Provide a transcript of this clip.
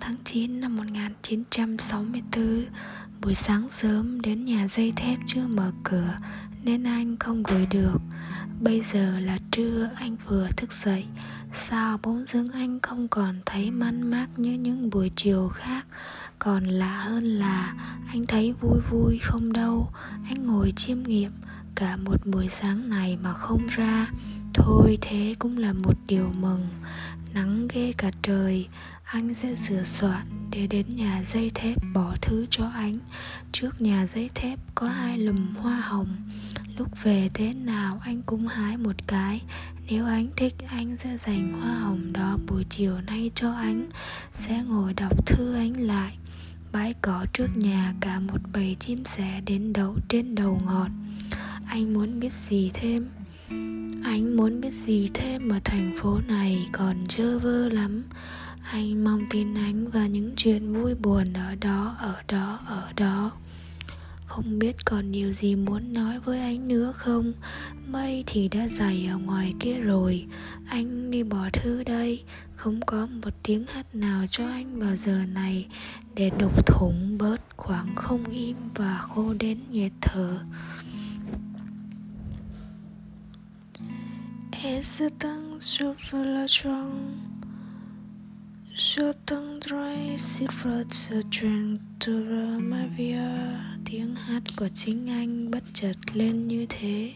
tháng 9 năm 1964 Buổi sáng sớm đến nhà dây thép chưa mở cửa Nên anh không gửi được. Bây giờ là trưa, anh vừa thức dậy. Sao bỗng dưng anh không còn thấy man mác như những buổi chiều khác? Còn lạ hơn là anh thấy vui vui không đâu. Anh ngồi chiêm nghiệm cả một buổi sáng này mà không ra. Thôi thế cũng là một điều mừng. Nắng ghê cả trời. Anh sẽ sửa soạn để đến nhà dây thép bỏ thứ cho anh. Trước nhà dây thép có hai lùm hoa hồng. Lúc về thế nào anh cũng hái một cái. Nếu anh thích, anh sẽ dành hoa hồng đó buổi chiều nay cho anh. Sẽ ngồi đọc thư anh lại. Bãi cỏ trước nhà cả một bầy chim sẻ đến đậu trên đầu ngọt Anh muốn biết gì thêm? Anh muốn biết gì thêm ở thành phố này còn chơ vơ lắm anh mong tin ánh và những chuyện vui buồn ở đó ở đó ở đó. Không biết còn điều gì muốn nói với anh nữa không? Mây thì đã dày ở ngoài kia rồi. Anh đi bỏ thư đây. Không có một tiếng hát nào cho anh vào giờ này. Để đục thủng bớt khoảng không im và khô đến nghẹt thở. Et c'est un la Je dry si votre to de ma Tiếng hát của chính anh bất chợt lên như thế.